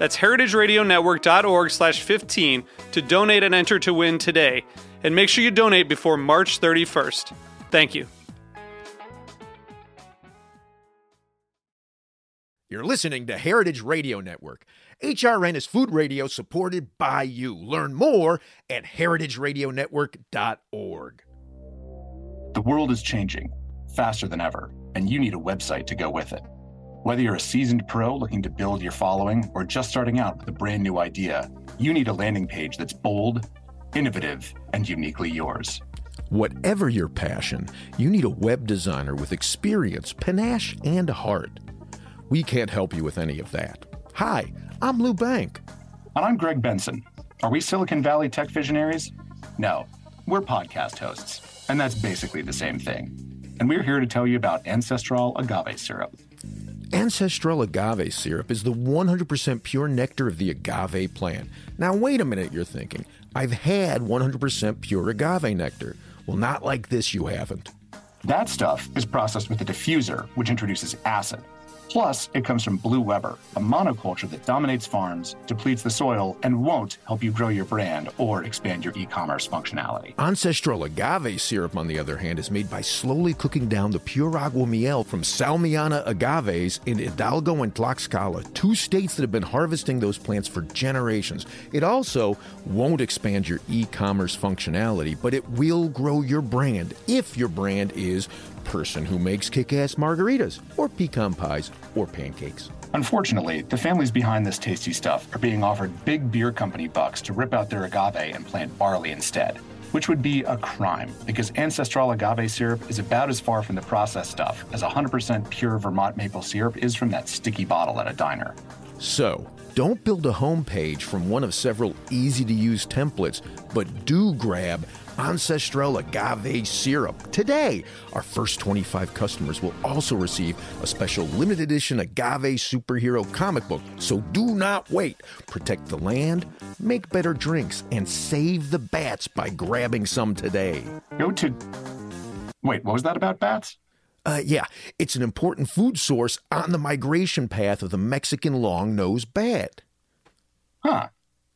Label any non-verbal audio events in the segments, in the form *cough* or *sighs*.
That's heritageradionetwork.org slash 15 to donate and enter to win today. And make sure you donate before March 31st. Thank you. You're listening to Heritage Radio Network. HRN is food radio supported by you. Learn more at heritageradionetwork.org. The world is changing faster than ever, and you need a website to go with it. Whether you're a seasoned pro looking to build your following or just starting out with a brand new idea, you need a landing page that's bold, innovative, and uniquely yours. Whatever your passion, you need a web designer with experience, panache, and heart. We can't help you with any of that. Hi, I'm Lou Bank. And I'm Greg Benson. Are we Silicon Valley tech visionaries? No, we're podcast hosts, and that's basically the same thing. And we're here to tell you about Ancestral agave syrup. Ancestral agave syrup is the 100% pure nectar of the agave plant. Now, wait a minute, you're thinking. I've had 100% pure agave nectar. Well, not like this, you haven't. That stuff is processed with a diffuser, which introduces acid. Plus, it comes from Blue Weber, a monoculture that dominates farms, depletes the soil, and won't help you grow your brand or expand your e commerce functionality. Ancestral agave syrup, on the other hand, is made by slowly cooking down the pure agua miel from Salmiana agaves in Hidalgo and Tlaxcala, two states that have been harvesting those plants for generations. It also won't expand your e commerce functionality, but it will grow your brand if your brand is person who makes kick ass margaritas, or pecan pies, or pancakes. Unfortunately, the families behind this tasty stuff are being offered big beer company bucks to rip out their agave and plant barley instead, which would be a crime because ancestral agave syrup is about as far from the processed stuff as 100% pure Vermont maple syrup is from that sticky bottle at a diner. So, don't build a homepage from one of several easy to use templates, but do grab Ancestral Agave Syrup today. Our first 25 customers will also receive a special limited edition Agave Superhero comic book. So do not wait. Protect the land, make better drinks, and save the bats by grabbing some today. Go to. Wait, what was that about bats? Uh, yeah, it's an important food source on the migration path of the Mexican long nosed bat. Huh.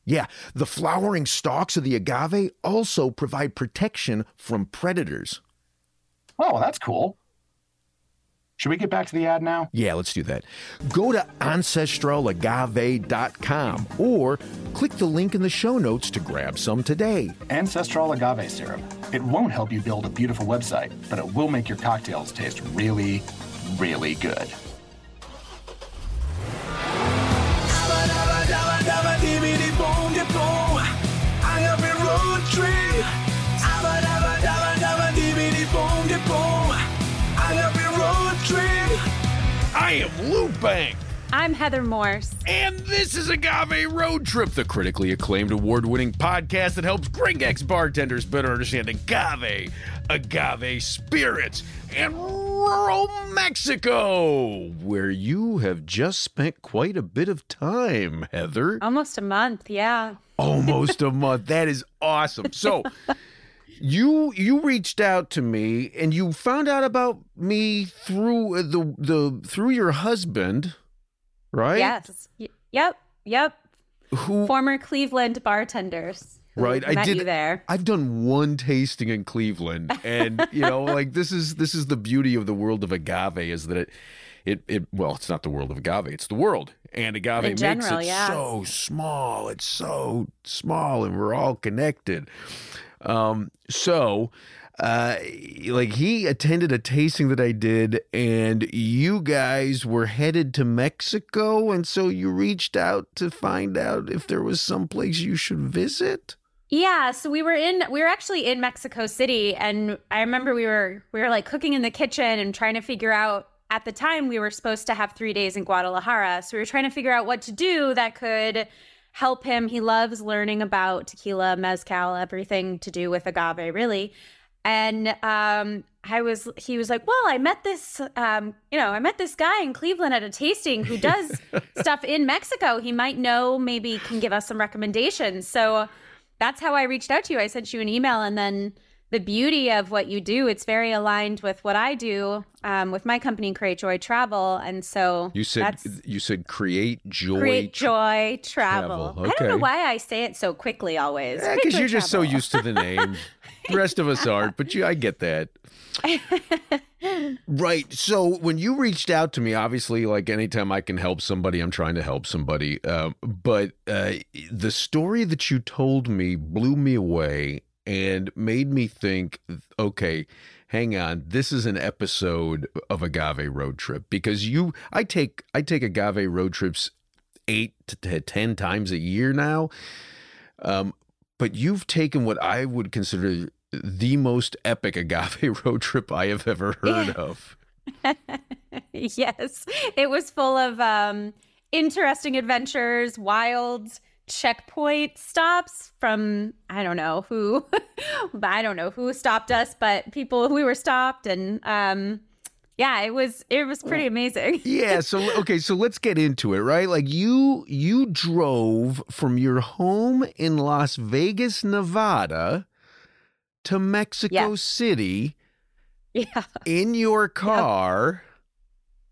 Yeah, the flowering stalks of the agave also provide protection from predators. Oh, that's cool. Should we get back to the ad now? Yeah, let's do that. Go to ancestralagave.com or click the link in the show notes to grab some today. Ancestral agave syrup. It won't help you build a beautiful website, but it will make your cocktails taste really, really good. I am Lou. I'm Heather Morse. And this is Agave Road Trip, the critically acclaimed award winning podcast that helps Gringx bartenders better understand agave, agave spirits, and rural Mexico, where you have just spent quite a bit of time, Heather. Almost a month, yeah. Almost a month. *laughs* That is awesome. So, you you reached out to me and you found out about me through the the through your husband, right? Yes. Y- yep. Yep. Who Former Cleveland bartenders. right? I met did you there. I've done one tasting in Cleveland and you know *laughs* like this is this is the beauty of the world of agave is that it it it well it's not the world of agave it's the world and agave In makes general, it yeah. so small it's so small and we're all connected um so uh, like he attended a tasting that I did, and you guys were headed to Mexico, and so you reached out to find out if there was some place you should visit. Yeah, so we were in we were actually in Mexico City and I remember we were we were like cooking in the kitchen and trying to figure out at the time we were supposed to have 3 days in Guadalajara. So we were trying to figure out what to do that could help him. He loves learning about tequila, mezcal, everything to do with agave really. And um I was he was like, "Well, I met this um you know, I met this guy in Cleveland at a tasting who does *laughs* stuff in Mexico. He might know, maybe can give us some recommendations." So that's how I reached out to you. I sent you an email, and then the beauty of what you do, it's very aligned with what I do um, with my company, Create Joy Travel, and so You said you said create joy. Create Joy Travel. Travel, I don't know why I say it so quickly always. Because you're just so used to the name. *laughs* the rest of us aren't, but you, I get that. *laughs* right. So when you reached out to me, obviously, like anytime I can help somebody, I'm trying to help somebody. Um, but uh, the story that you told me blew me away and made me think, okay, hang on, this is an episode of Agave Road Trip because you, I take, I take Agave road trips eight to ten times a year now. Um, but you've taken what I would consider the most epic agave *laughs* road trip I have ever heard Yeah. of. *laughs* yes, it was full of um, interesting adventures, wild checkpoint stops from I don't know who, *laughs* I don't know who stopped us, but people we were stopped, and um, yeah, it was it was pretty amazing. *laughs* Yeah, so okay, so let's get into it, right? Like you you drove from your home in Las Vegas, Nevada to Mexico Yeah. City *laughs* Yeah. in your car.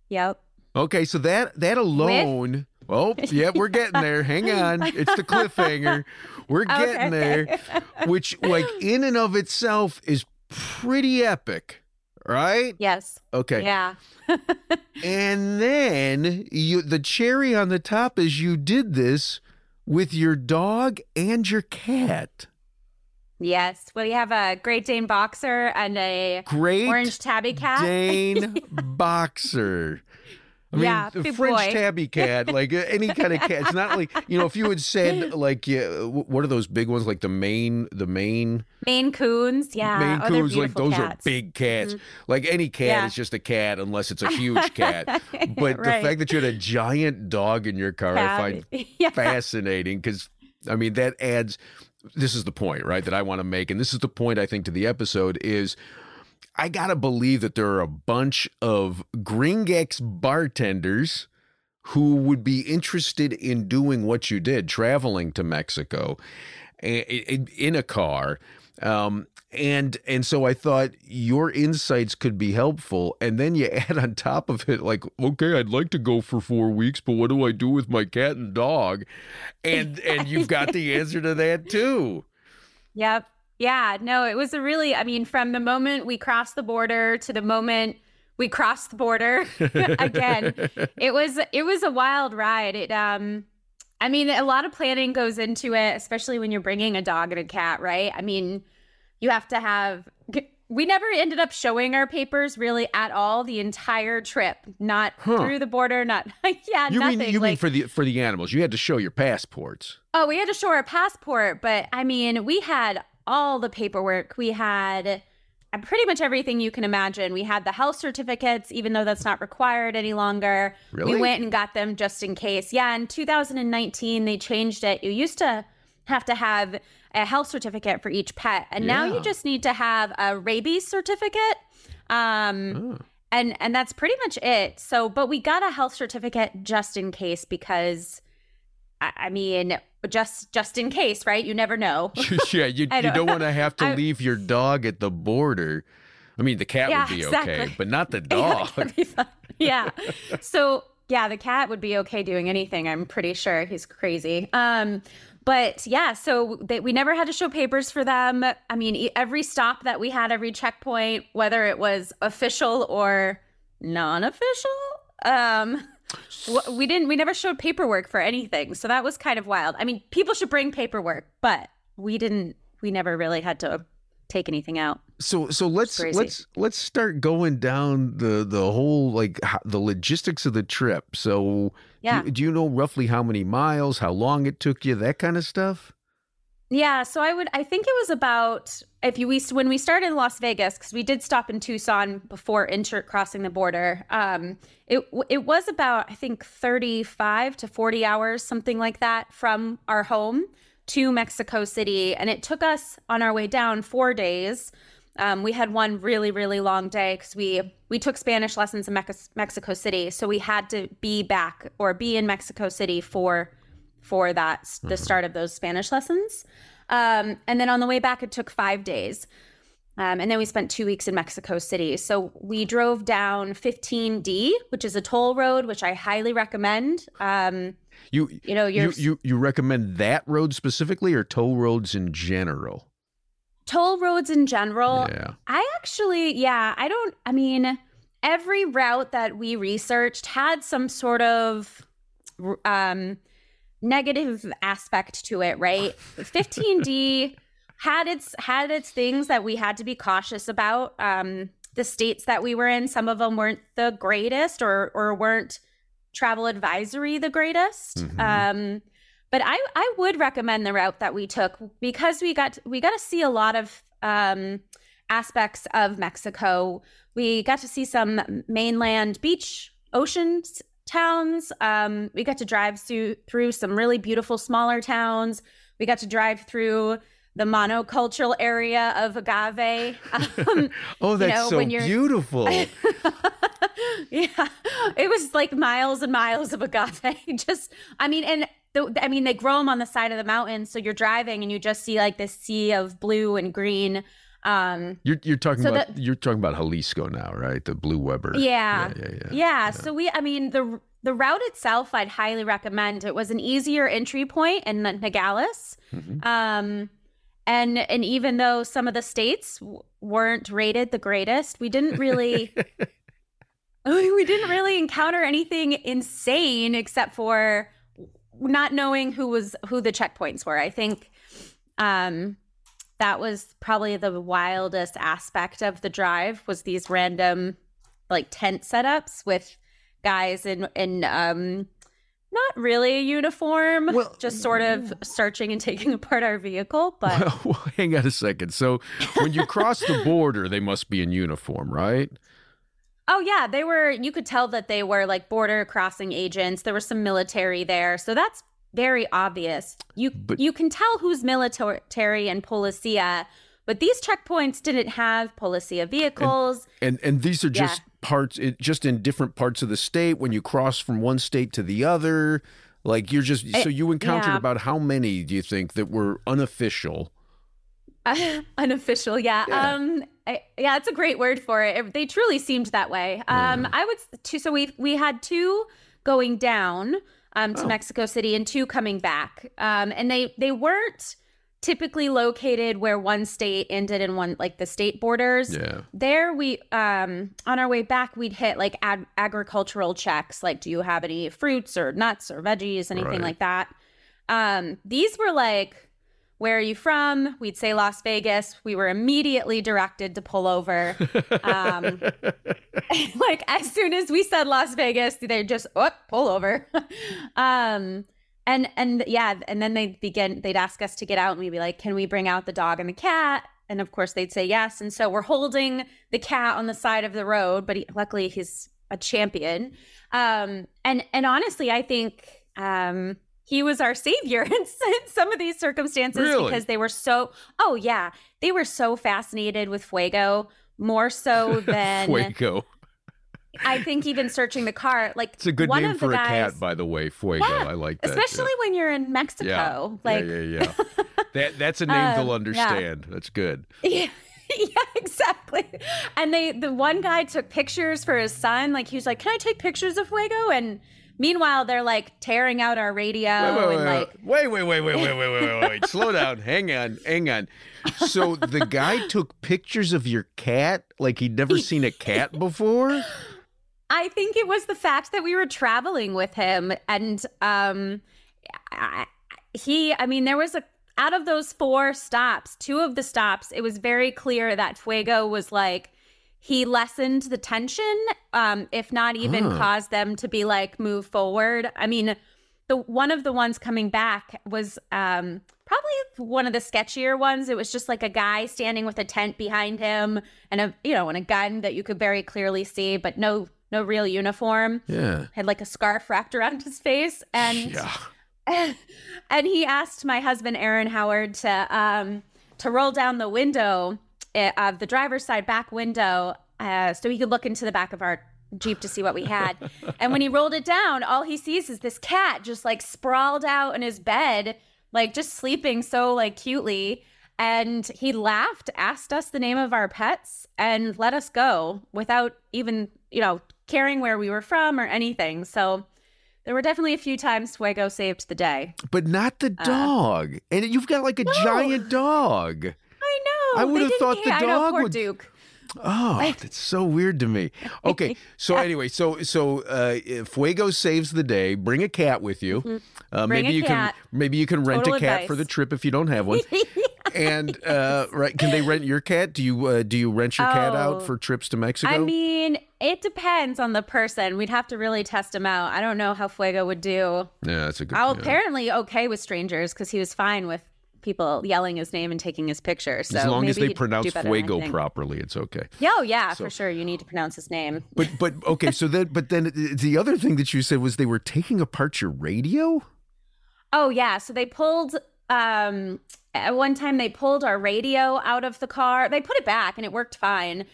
Yep. Okay, so that that alone. Oh, yeah, we're getting there. Hang *laughs* on. It's the cliffhanger. We're getting Okay, there. Which like in and of itself is pretty epic, right? Yes. Okay. Yeah. *laughs* And then you the cherry on the top is you did this with your dog and your cat. Yes. Well, you have a Great Dane boxer and a Great orange tabby cat. Dane *laughs* boxer. I mean, Yeah, the French boy. tabby cat, like uh, any kind of cat. It's not like you know, if you had said *laughs* like, yeah, what are those big ones? Like the Maine, the Maine, Maine Coons. Yeah. Maine oh, Coons. Like those cats. Mm-hmm. are big cats. Like any cat Yeah. is just a cat unless it's a *laughs* huge cat. *laughs* But the fact that you had a giant dog in your car, I find yeah. fascinating because I mean that adds this is the point right that I want to make and this is the point I think to the episode is I got to believe that there are a bunch of Gringx bartenders who would be interested in doing what you did traveling to Mexico in a car. Um and and so I thought your insights could be helpful. And then you *laughs* add on top of it like okay I'd like to go for 4 weeks but what do I do with my cat and dog? And and you've got the *laughs* answer to that too. Yep. Yeah. No, it was a really, I mean, from the moment we crossed the border to the moment we crossed the border *laughs* again, *laughs* it was, it was a wild ride. It, um, I mean, a lot of planning goes into it, especially when you're bringing a dog and a cat, right? I mean, you have to have, we never ended up showing our papers really at all the entire trip, not Huh. through the border, not, *laughs* yeah, you nothing. mean you mean like, for the for the animals you had to show your passports Oh, we had to show our passport, but I mean, we had all the paperwork. We had uh, pretty much everything you can imagine. We had the health certificates, even though that's not required any longer. Really? We went and got them just in case. Yeah, in 2019, they changed it. You used to have to have a health certificate for each pet, and now you just need to have a rabies certificate. Um, Oh. and and that's pretty much it. So, but we got a health certificate just in case because, I, mean, just just in case, right? You never know. *laughs* yeah, *laughs* you, don't- don't want to have to I- leave your dog at the border. I mean, the cat Yeah, would be exactly. okay, but not the *laughs* dog. that could be fun. yeah. So yeah, the cat would be okay doing anything. I'm pretty sure he's crazy. Um, but yeah, so they, we never had to show papers for them. I mean, every stop that we had, every checkpoint, whether it was official or non-official, um, we didn't. We never showed paperwork for anything. So that was kind of wild. I mean, people should bring paperwork, but we didn't. We never really had to take anything out. So so let's let's let's start going down the the whole like the logistics of the trip. So Yeah. do, do you know roughly how many miles, how long it took you, that kind of stuff? Yeah, so I would I think it was about if you we when we started in Las Vegas because we did stop in Tucson before inter crossing the border. Um, it it was about I think thirty five to forty hours something like that from our home to Mexico City, and it took us on our way down four days. Um, we had one really really long day because we we took Spanish lessons in Mex- Mexico City, so we had to be back or be in Mexico City for for that the start of those Spanish lessons. Um, and then on the way back, it took five days. Um, and then we spent two weeks in Mexico City. So we drove down 15D, which is a toll road, which I highly recommend. Um, You you know, you, you you recommend that road specifically or toll roads in general? toll roads in general. yeah. I actually, yeah, I don't, I mean, every route that we researched had some sort of um, negative aspect to it, right? 15D had its had its things that we had to be cautious about. Um, the states that we were in, some of them weren't the greatest or or weren't travel advisory the greatest. Mhm. Um, but I I would recommend the route that we took because we got we got to see a lot of um, aspects of Mexico. We got to see some mainland beach, ocean s- towns. Um, we got to drive through through some really beautiful smaller towns. We got to drive through the monocultural area of agave. *laughs* Um, Oh, that's know, so when you're- beautiful. *laughs* yeah, it was like miles and miles of agave. *laughs* Just, I mean, and the, I mean, they grow them on the side of the mountain, so you're driving and you just see like this sea of blue and green. Um, You're you're talking So about that- you're talking about Jalisco now, right? The Blue Weber. Yeah. Yeah, yeah, yeah. yeah, so we, I mean, the the route itself, I'd highly recommend. It was an easier entry point in Nogales. Mhm. Um, and and even though some of the states w- weren't rated the greatest, we didn't really *laughs* *laughs* we didn't really encounter anything insane except for not knowing who was who the checkpoints were. I think um that was probably the wildest aspect of the drive was these random like tent setups with guys in in um not really a uniform, Well, just sort of searching and *laughs* taking apart our vehicle, but Well, *laughs* well, hang on a second. So when you cross the *laughs* border, they must be in uniform, right? Oh yeah, they were you could tell that they were like border crossing agents. There was some military there. So that's very obvious. You But- you can tell who's military and policia, but these checkpoints didn't have policia vehicles. And and these are Yeah. just parts, it, just in different parts of the state. When you cross from one state to the other, like you're just so you encountered yeah. about how many do you think that were unofficial? *laughs* unofficial yeah, Yeah. um I, yeah it's a great word for it. it they truly seemed that way um i would two so we we had two going down um to Oh. mexico city and two coming back um and they they weren't typically located where one state ended in one like the state borders Yeah. there we um on our way back we'd hit like ag- agricultural checks like do you have any fruits or nuts or veggies anything Right. like that um these were like where are you from? We'd say las vegas. We were immediately directed to pull over. *laughs* Um *laughs* like as soon as we said las vegas they just oh pull over. *laughs* Um and and yeah and then they'd begin they'd ask us to get out and we'd be like can we bring out the dog and the cat? And of course they'd say yes. And so we're holding the cat on the side of the road but he, luckily he's a champion. Um and and honestly i think um he was our savior *laughs* in, some of these circumstances Really? because they were so oh yeah they were so fascinated with fuego more so *laughs* than Fuego. i think even searching the car like It's a good one name for a cat, by the way. Fuego. Yeah, I like that. yeah. especially when you're in mexico Yeah. like yeah, yeah, yeah. *laughs* that that's a name Um, they'll yeah. understand. That's good. Yeah, yeah, exactly. And they, the one guy took pictures for his son. Like he was like, "Can I take pictures of Fuego?" And meanwhile, they're like tearing out our radio wait, and like, wait, wait, wait, wait, wait, wait, wait, wait, wait. Slow down. Hang on, hang on. So the guy *laughs* took pictures of your cat like he'd never seen a cat before. I think it was the fact that we were traveling with him, and um, I, he. I mean, there was a out of those four stops, two of the stops, it was very clear that Fuego was like he lessened the tension, um, if not even Huh. caused them to be like move forward. I mean, the one of the ones coming back was um probably one of the sketchier ones. It was just like a guy standing with a tent behind him and a you know and a gun that you could very clearly see, but no no real uniform. Yeah. Had like a scarf wrapped around his face and Yeah. *laughs* and he asked my husband Aaron Howard to um to roll down the window of the driver's side back window uh, so he could look into the back of our Jeep to see what we had. *laughs* and when he rolled it down, all he sees is this cat just like sprawled out in his bed, like just sleeping so like cutely. And he laughed, asked us the name of our pets, and let us go without even, you know, caring where we were from or anything. So there were definitely a few times Fuego saved the day. But not the Uh, dog. and you've got like a giant dog. I. I would've didn't thought the care. I know, dog would- Duke. Oh, that's so weird to me. *laughs* Okay, so anyway, so so uh, if Fuego saves the day. Bring a cat with you. Uh, Mm-hmm. Bring maybe a you cat. can maybe you can rent Total a cat for the trip if you don't have one. *laughs* and uh, right, can they rent your cat? Do you uh, do you rent your cat out Oh. for trips to Mexico? I mean, it depends on the person. We'd have to really test him out. I don't know how Fuego would do. yeah, that's a good. I'm yeah. apparently okay with strangers because he was fine with people yelling his name and taking his picture. So as long as they pronounce Fuego properly, it's okay. Yeah, oh yeah, So- for sure. You need to pronounce his name. But but *laughs* okay, so then but then the other thing that you said was they were taking apart your radio. Oh yeah, so they pulled um at one time they pulled our radio out of the car. They put it back and it worked fine.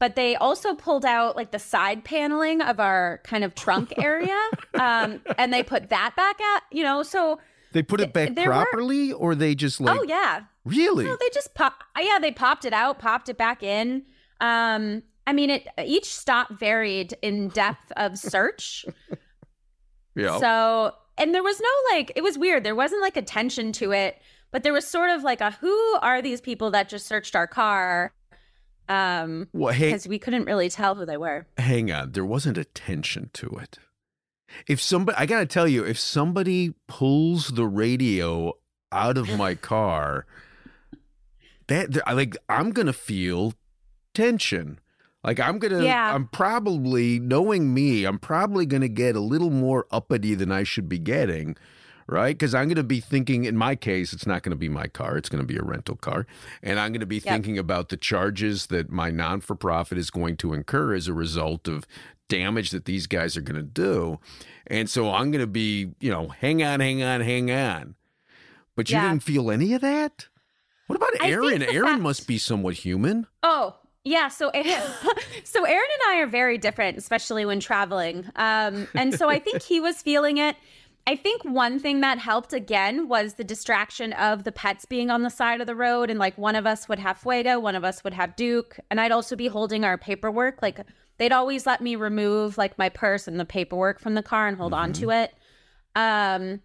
But they also pulled out like the side paneling of our kind of trunk *laughs* area. um and they put that back at, you know, so They put it back there were- properly, or they just like oh yeah. really? No, they just pop yeah, they popped it out, popped it back in. Um I mean it each stop varied in depth of search. *laughs* yeah. So, and there was no like, it was weird. There wasn't like attention to it, but there was sort of like a who are these people that just searched our car? Um, well, hey, because we couldn't really tell who they were. hang on. There wasn't attention to it. If somebody, I gotta tell you, if somebody pulls the radio out of my *laughs* car, that I like, I'm gonna feel tension. Like I'm gonna, Yeah. I'm probably knowing me, I'm probably gonna get a little more uppity than I should be getting, right? Because I'm gonna be thinking. In my case, it's not gonna be my car; it's gonna be a rental car, and I'm gonna be thinking about the charges that my non-for-profit is going to incur as a result of damage that these guys are gonna do, and so I'm gonna be, you know, hang on, hang on, hang on. But you Yeah. didn't feel any of that. What about Aaron? Aaron fact- must be somewhat human. Oh, yeah. So, *laughs* so Aaron and I are very different, especially when traveling. Um, and so I think he was feeling it. I think one thing that helped again was the distraction of the pets being on the side of the road. And like one of us would have Fuego, one of us would have Duke. And I'd also be holding our paperwork. Like they'd always let me remove like my purse and the paperwork from the car and hold on to it. Um,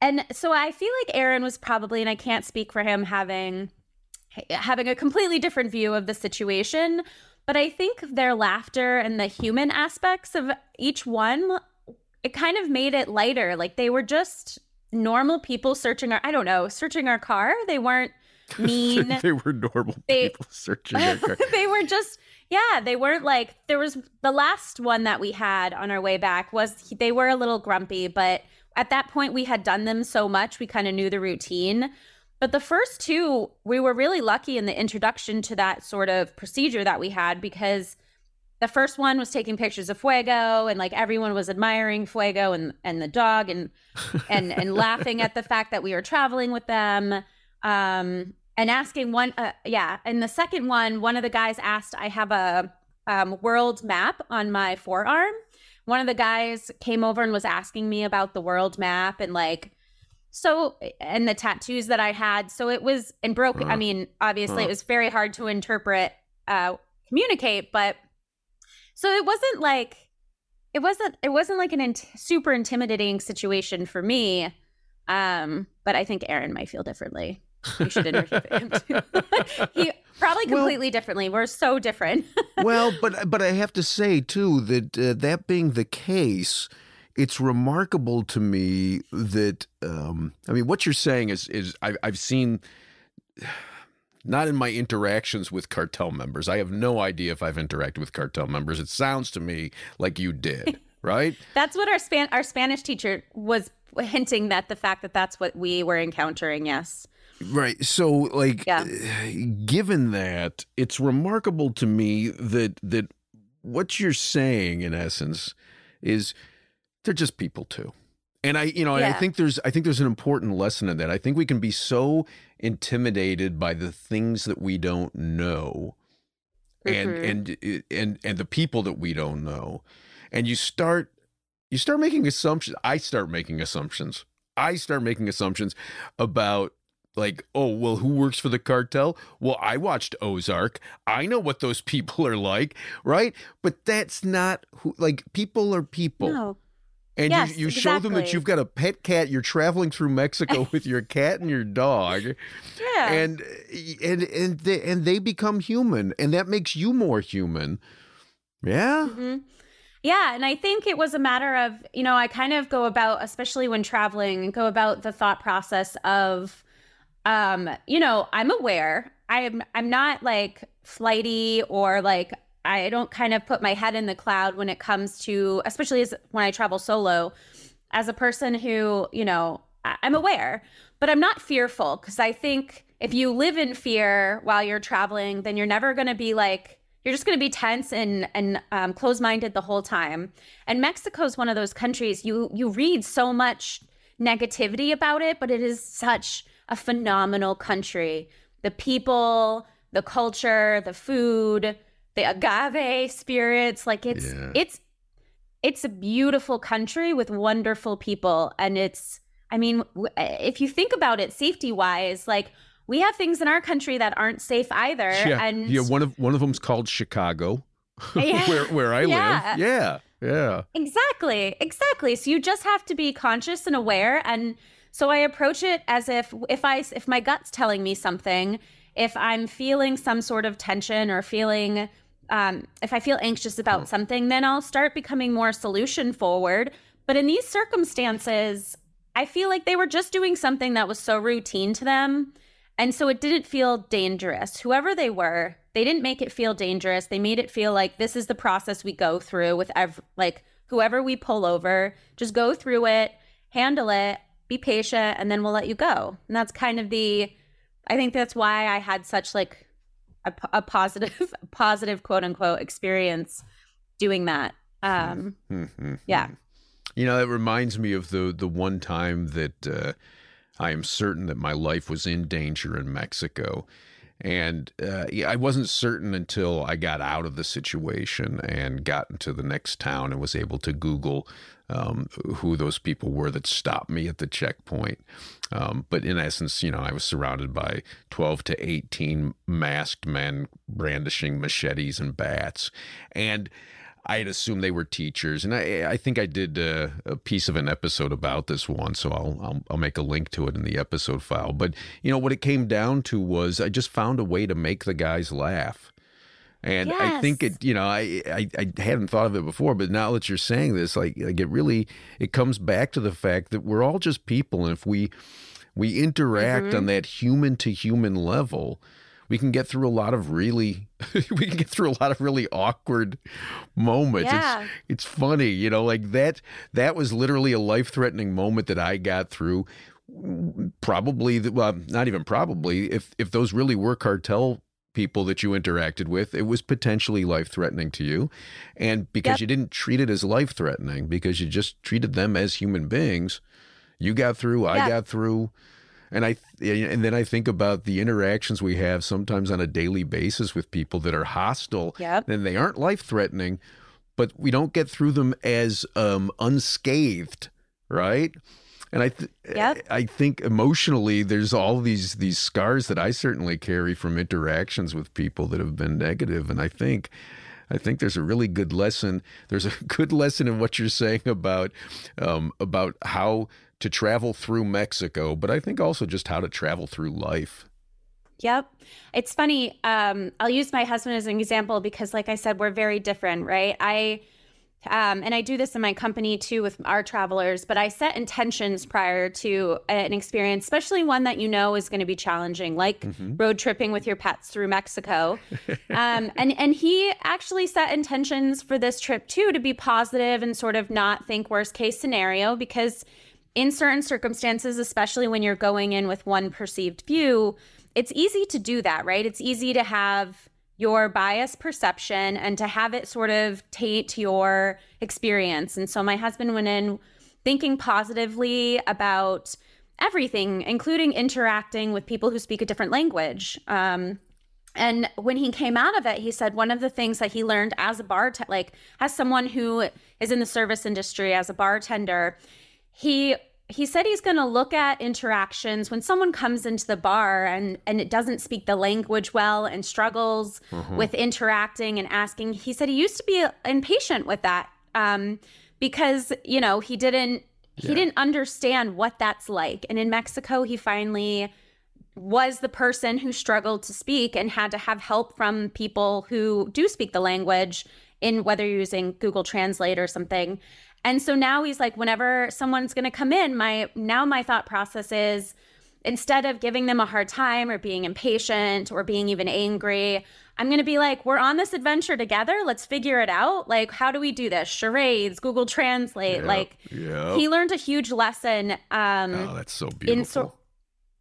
and so I feel like Aaron was probably, and I can't speak for him, having having a completely different view of the situation. But I think their laughter and the human aspects of each one, it kind of made it lighter. Like they were just normal people searching our, I don't know, searching our car. They weren't *laughs* mean. they were normal They- people searching their car. *laughs* they were just yeah they weren't like there was the last one that we had on our way back was they were a little grumpy but at that point we had done them so much we kind of knew the routine. But the first two we were really lucky in the introduction to that sort of procedure that we had because the first one was taking pictures of fuego and like everyone was admiring fuego and and the dog and and and laughing at the *laughs* fact that we were traveling with them. Um and asking one uh, yeah and the second one one of the guys asked i have a um, world map on my forearm. One of the guys came over and was asking me about the world map and like so and the tattoos that i had. So it was and broke i mean obviously it was very hard to interpret uh communicate but so it wasn't like it wasn't it wasn't like an int- super intimidating situation for me um but i think aaron might feel differently *laughs* you should interview him too *laughs* he probably Well- completely differently we're so different *laughs* well, but but I have to say too that uh, that being the case, it's remarkable to me that um, I mean, what you're saying is is I, I've seen. *sighs* Not in my interactions with cartel members. I have no idea if I've interacted with cartel members. It sounds to me like you did, right? that's what our span our Spanish teacher was hinting that the fact that that's what we were encountering. Yes. Right. So like Yeah. *sighs* given that, it's remarkable to me that that what you're saying in essence is they're just people too. And I, you know, and I think there's I think there's an important lesson in that. I think we can be so intimidated by the things that we don't know and Mhm. and and and the people that we don't know. And you start you start making assumptions. I start making assumptions. I start making assumptions about like, oh, well, who works for the cartel? Well, I watched Ozark. I know what those *laughs* people are like, right? But that's not who like people are people. No. And Yes, you, you show them that you've got a pet cat, you're traveling through Mexico *laughs* with your cat and your dog Yeah. and and and they, and they become human and that makes you more human. Yeah? Mhm. Yeah, and I think it was a matter of, you know, I kind of go about, especially when traveling, go about the thought process of, um, you know, I'm aware. I'm I'm not like flighty or like I don't kind of put my head in the cloud when it comes to, especially as when I travel solo, as a person who, you know, I'm aware, but I'm not fearful because I think if you live in fear while you're traveling, then you're never going to be like you're just going to be tense and and um, closed-minded the whole time. And Mexico is one of those countries you you read so much negativity about it, but it is such a phenomenal country. The people, the culture, the food, the agave spirits, like it's Yeah. it's it's a beautiful country with wonderful people and it's i mean eh, if you think about it safety wise like we have things in our country that aren't safe either Yeah. and yeah, one of one of them's called Chicago. *laughs* Yeah. where where I Yeah. live. Yeah. Yeah. exactly exactly so you just have to be conscious and aware and so i approach it as if if i if my gut's telling me something if i'm feeling some sort of tension or feeling um, if i feel anxious about something then i'll start becoming more solution forward but in these circumstances i feel like they were just doing something that was so routine to them and so it didn't feel dangerous. Whoever they were, they didn't make it feel dangerous. They made it feel like this is the process we go through with ev- like whoever we pull over, just go through it, handle it, be patient, and then we'll let you go. And that's kind of the I think that's why I had such like a *laughs* positive quote unquote experience doing that. Um Mhm. yeah. You know, that reminds me of the the one time that uh, I am certain that my life was in danger in Mexico. And uh, I wasn't certain until I got out of the situation and got into the next town and was able to Google um, who those people were that stopped me at the checkpoint. Um, but in essence, you know, I was surrounded by 12 to 18 masked men brandishing machetes and bats. And I had assumed they were teachers, and I I think I did uh, a piece of an episode about this one, so I'll, I'll I'll make a link to it in the episode file. But you know what it came down to was I just found a way to make the guys laugh, and I think it you know I, I I hadn't thought of it before, but now that you're saying this, like like it really it comes back to the fact that we're all just people, and if we we interact Mm-hmm. on that human to human level we can get through a lot of really *laughs* we can get through a lot of really awkward moments Yeah. it's it's funny you know like that that was literally a life threatening moment that i got through probably the- well not even probably if if those really were cartel people that you interacted with it was potentially life threatening to you and because Yep. you didn't treat it as life threatening because you just treated them as human beings you got through i got through and I and then I think about the interactions we have sometimes on a daily basis with people that are hostile Yep. and they aren't life threatening, but we don't get through them as um, unscathed, right? And I th- Yep. I think emotionally there's all these these scars that I certainly carry from interactions with people that have been negative, and I think. I think there's a really good lesson. There's a *laughs* good lesson in what you're saying about um, about how to travel through Mexico, but I think also just how to travel through life. Yep. It's funny. Um, I'll use my husband as an example because, like I said, we're very different, right? I um, and I do this in my company too with our travelers, but I set intentions prior to an experience, especially one that you know is going to be challenging, like mm-hmm. road tripping with your pets through Mexico. um, and and he actually set intentions for this trip too to be positive and sort of not think worst case scenario because in certain circumstances, especially when you're going in with one perceived view, it's easy to do that, right? It's easy to have your bias perception and to have it sort of taint your experience. And so my husband went in thinking positively about everything, including interacting with people who speak a different language. Um, and when he came out of it, he said one of the things that he learned as a bartender, like as someone who is in the service industry, as a bartender, he he said he's going to look at interactions when someone comes into the bar and and it doesn't speak the language well and struggles mm-hmm. with interacting and asking. He said he used to be impatient with that um, because you know he didn't he didn't understand what that's like. And in mexico he finally was the person who struggled to speak and had to have help from people who do speak the language in whether you're using google translate or something and so now he's like, whenever someone's going to come in, my now my thought process is instead of giving them a hard time or being impatient or being even angry, I'm going to be like, we're on this adventure together. Let's figure it out. Like, how do we do this? Charades, Google Translate. Yep, like, yep. he learned a huge lesson. Um, oh, that's so beautiful. So,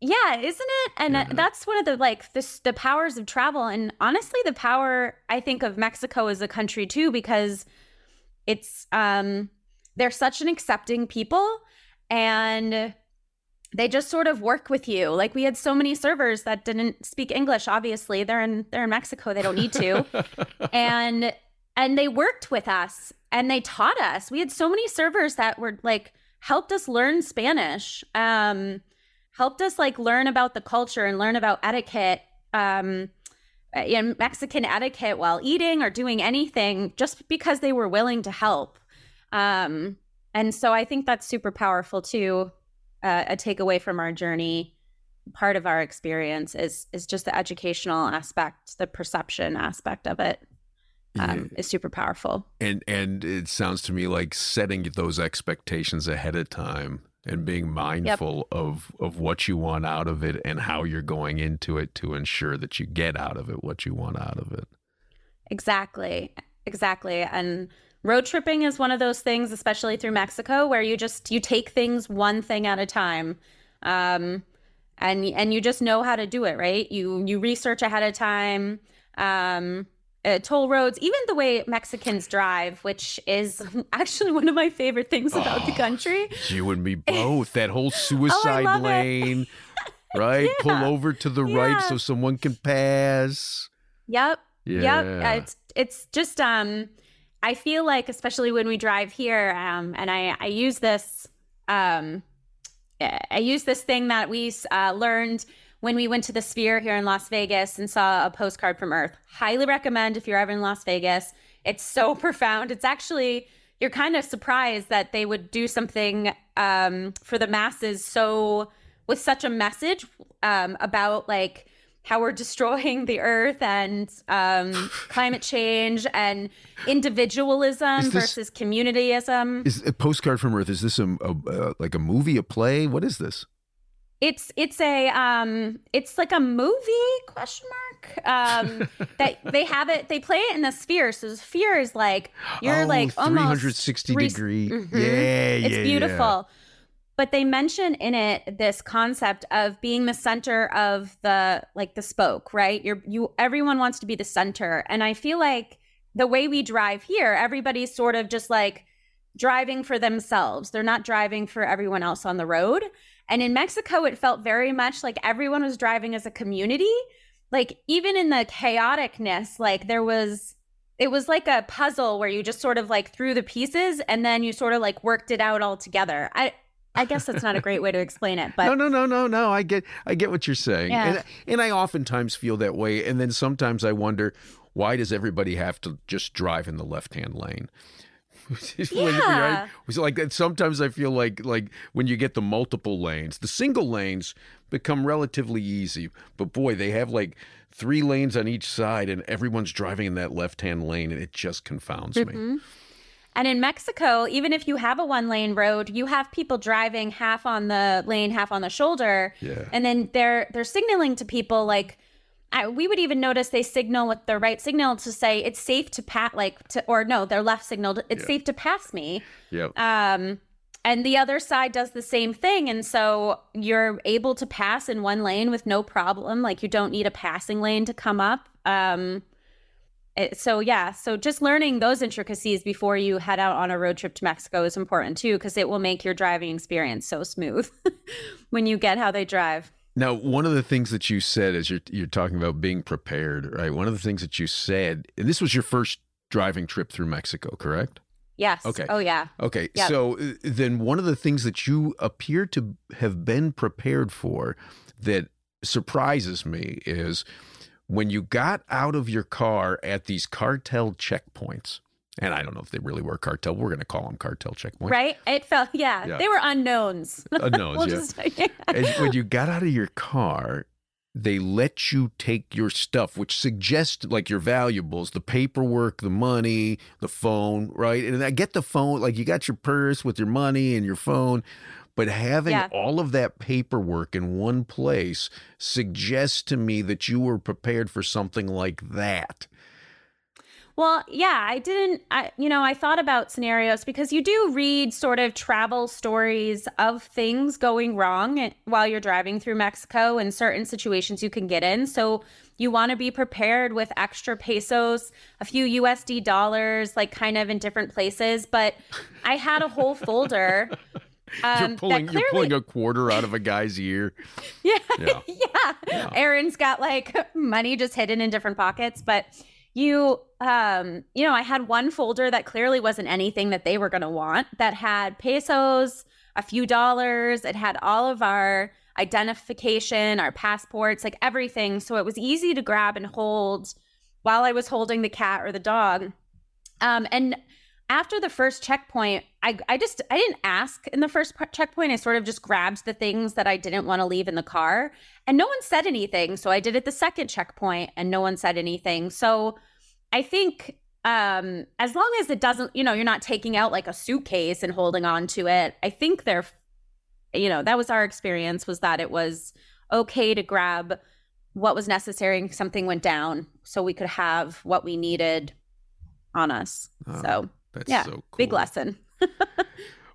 yeah, isn't it? And yeah. that's one of the like the the powers of travel, and honestly, the power I think of Mexico as a country too, because it's um they're such an accepting people and they just sort of work with you. Like we had so many servers that didn't speak English obviously. They're in they're in Mexico. They don't need to. *laughs* and and they worked with us and they taught us. We had so many servers that were like helped us learn Spanish. Um helped us like learn about the culture and learn about etiquette. Um in Mexican etiquette while eating or doing anything just because they were willing to help. Um, and so I think that's super powerful too. Uh, a takeaway from our journey, part of our experience is is just the educational aspect, the perception aspect of it. Um, yeah. is super powerful. And and it sounds to me like setting those expectations ahead of time and being mindful yep. of of what you want out of it and how you're going into it to ensure that you get out of it what you want out of it. Exactly. Exactly. And road tripping is one of those things especially through mexico where you just you take things one thing at a time. Um, and and you just know how to do it right? You you research ahead of time. Um, uh, toll roads even the way mexicans drive which is *laughs* actually one of my favorite things about oh, the country. you and me *laughs* both. That whole oh, suicide oh, lane *laughs* right? Yeah. pull over to the yeah. right so someone can pass. Yep yeah. yep it's it's just um I feel like, especially when we drive here, um, and I, I use this, um, I use this thing that we uh, learned when we went to the Sphere here in Las Vegas and saw a postcard from Earth. Highly recommend if you're ever in Las Vegas. It's so *laughs* profound. It's actually you're kind of surprised that they would do something um, for the masses so with such a message um, about like how we're destroying the earth and um, *laughs* climate change and individualism this, versus communityism. Is a postcard from Earth? Is this a, a uh, like a movie, a play? What is this? It's it's a um it's like a movie question mark um *laughs* that they have it they play it in the sphere so the sphere is like you're oh, like 360 almost degree mm-hmm. yeah it's yeah, beautiful yeah but they mention in it this concept of being the center of the like the spoke right? You're you everyone wants to be the center. And i feel like the way we drive here everybody's sort of just like driving for themselves. They're not driving for everyone else on the road. And in mexico it felt very much like everyone was driving as a community. Like even in the chaoticness like there was it was like a puzzle where you just sort of like threw the pieces and then you sort of like worked it out all together. I I guess that's not a great way to explain it, but no, no, no, no, no. I get, I get what you're saying, yeah. and and I oftentimes feel that way, and then sometimes I wonder why does everybody have to just drive in the left hand lane? *laughs* yeah. right? Like that. Sometimes I feel like like when you get the multiple lanes, the single lanes become relatively easy, but boy, they have like three lanes on each side, and everyone's driving in that left hand lane, and it just confounds mm-hmm. me. And in Mexico, even if you have a one lane road, you have people driving half on the lane, half on the shoulder. Yeah. And then they're they're signaling to people like I, we would even notice they signal with the right signal to say it's safe to pass like to or no, their left signal it's Yeah. safe to pass me. Yep. Um and the other side does the same thing and so you're able to pass in one lane with no problem like you don't need a passing lane to come up um it- so yeah so just learning those intricacies before you head out on a road trip to mexico is important too because it will make your driving experience so smooth *laughs* when you get how they drive Now, one of the things that you said as you're you're talking about being prepared, right? One of the things that you said, and this was your first driving trip through Mexico, correct? yes Okay. oh yeah Okay, Yep. so uh, then one of the things that you appear to have been prepared for that surprises me is when you got out of your car at these cartel checkpoints. And I don't know if they really were cartel. We're going to call them cartel checkpoints. right it felt yeah, Yeah. they were unknowns *laughs* Unknowns, *laughs* we'll yeah. just and when you got out of your car, they let you take your stuff, which suggests like your valuables, the paperwork, the money, the phone, right? And I get the phone, like you got your purse with your money and your phone, but having Yeah. all of that paperwork in one place suggests to me that you were prepared for something like that. Well, yeah, I didn't, I, you know, I thought about scenarios because you do read sort of travel stories of things going wrong while you're driving through Mexico and certain situations you can get in. So you want to be prepared with extra pesos, a few USD dollars, like kind of in different places. But I had a whole folder. Um, you're pulling that you're pulling a quarter out of a guy's ear. *laughs* yeah. *laughs* Yeah. yeah. Aaron's got like *laughs* money just hidden in different pockets, but you um you know, I had one folder that clearly wasn't anything that they were going to want that had pesos, a few dollars, it had all of our identification, our passports, like everything, so it was easy to grab and hold while I was holding the cat or the dog. Um and after the first checkpoint, I, I just I didn't ask in the first p- checkpoint. I sort of just grabbed the things that I didn't want to leave in the car, and no one said anything. So I did it the second checkpoint, and no one said anything. So I think um, as long as it doesn't, you know, you're not taking out like a suitcase and holding on to it. I think they're, you know, that was our experience was that it was okay to grab what was necessary something went down, so we could have what we needed on us. Oh, so That's yeah, so cool. big lesson. *laughs*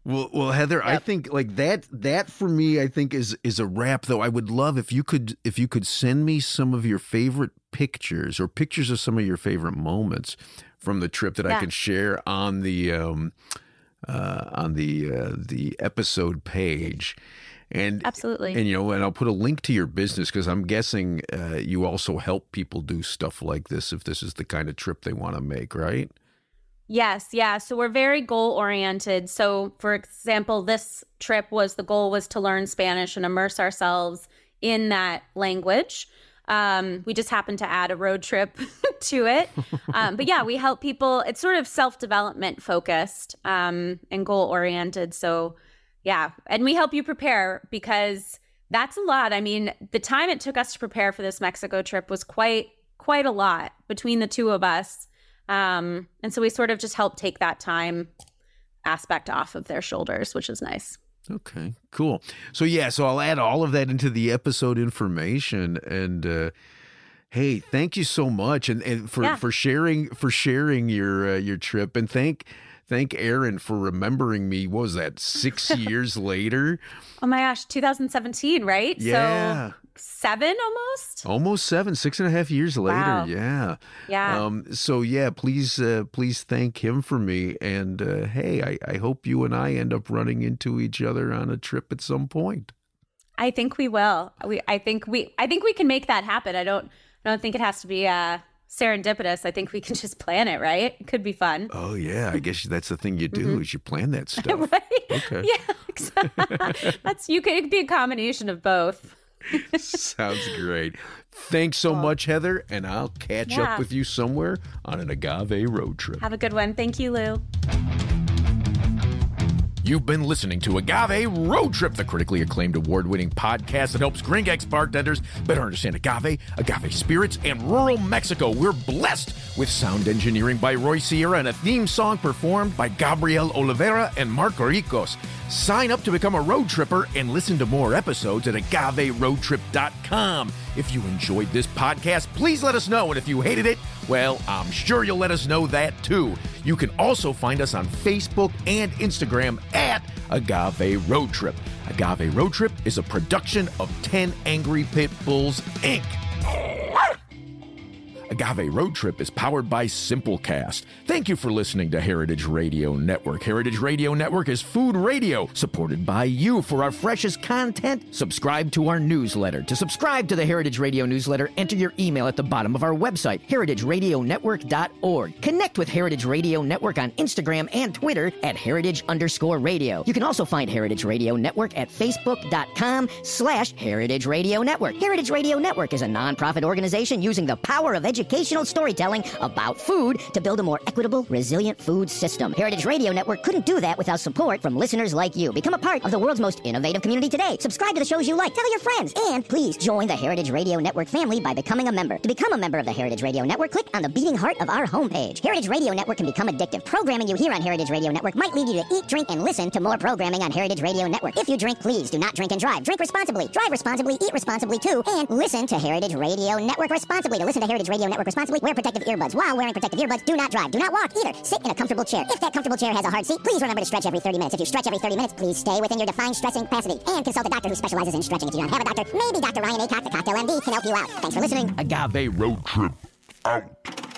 Well, well, Heather, I think like that. That for me, I think is is a wrap. Though I would love if you could if you could send me some of your favorite pictures or pictures of some of your favorite moments from the trip that I Yeah. can share on the um uh, on the uh, the episode page. And Absolutely. and you know, and I'll put a link to your business because I'm guessing uh, you also help people do stuff like this if this is the kind of trip they want to make, right? Yes, yeah. So we're very goal oriented. So for example, this trip was the goal was to learn Spanish and immerse ourselves in that language. Um, we just happened to add a road trip *laughs* to it. Um, but yeah, we help people. It's sort of self development focused um, and goal oriented. So yeah, and we help you prepare because that's a lot. I mean, the time it took us to prepare for this Mexico trip was quite quite a lot between the two of us. Um, and so we sort of just help take that time aspect off of their shoulders, which is nice. Okay, cool. So yeah, so I'll add all of that into the episode information and uh hey, thank you so much and and for Yeah. for sharing for sharing your uh, your trip and thank thank Aaron for remembering me. What was that? 6 *laughs* years later? Oh my gosh, 2017, right? Yeah. So seven almost? Almost seven, six and a half years later. Wow. Yeah. Yeah. Um, so yeah, please, uh, please thank him for me. And uh, hey, I, I hope you and I end up running into each other on a trip at some point. I think we will. We I think we I think we can make that happen. I don't I don't think it has to be uh serendipitous. I think we can *laughs* just plan it, right? It could be fun. Oh yeah, I guess that's the thing you do mm-hmm. is you plan that *laughs* stuff. right? Okay. Yeah. *laughs* That's you could it could be a combination of both. Sounds great. Thanks so much, Heather, and I'll catch Yeah. up with you somewhere on an agave road trip. Have a good one. Thank you, Lou. You've been listening to Agave Road Trip, the critically acclaimed award winning podcast that helps Gringx bartenders better understand agave, agave spirits, and rural Mexico. We're blessed with sound engineering by Roy Sierra and a theme song performed by Gabriel Oliveira and Marco Ricos. Sign up to become a road tripper and listen to more episodes at agaveroadtrip.com. If you enjoyed this podcast, please let us know. And if you hated it, well, I'm sure you'll let us know that too. You can also find us on Facebook and Instagram at Agave Road Trip. Agave Road Trip is a production of 10 Angry Pit Bulls, Inc. Agave Road Trip is powered by Simplecast. Thank you for listening to Heritage Radio Network. Heritage Radio Network is food radio supported by you. For our freshest content, subscribe to our newsletter. To subscribe to the Heritage Radio newsletter, enter your email at the bottom of our website, heritageradionetwork.org. Connect with Heritage Radio Network on Instagram and Twitter at heritage underscore radio. You can also find Heritage Radio Network at facebook.com slash heritage radio network. Heritage Radio Network is a nonprofit organization using the power of education educational storytelling about food to build a more equitable, resilient food system. Heritage Radio Network couldn't do that without support from listeners like you. Become a part of the world's most innovative community today. Subscribe to the shows you like, tell your friends, and please join the Heritage Radio Network family by becoming a member. To become a member of the Heritage Radio Network, click on the beating heart of our homepage. Heritage Radio Network can become addictive. Programming you hear on Heritage Radio Network might lead you to eat, drink, and listen to more programming on Heritage Radio Network. If you drink, please do not drink and drive. Drink responsibly, drive responsibly, eat responsibly too, and listen to Heritage Radio Network responsibly. To listen to Heritage Radio Network responsibly, wear protective earbuds. While wearing protective earbuds, do not drive. Do not walk either. Sit in a comfortable chair. If that comfortable chair has a hard seat, please remember to stretch every 30 minutes. If you stretch every 30 minutes, please stay within your defined stressing capacity. And consult a doctor who specializes in stretching. If you don't have a doctor, maybe Dr. Ryan Acock, the Cocktail MD, can help you out. Thanks for listening. Agave Road Trip out.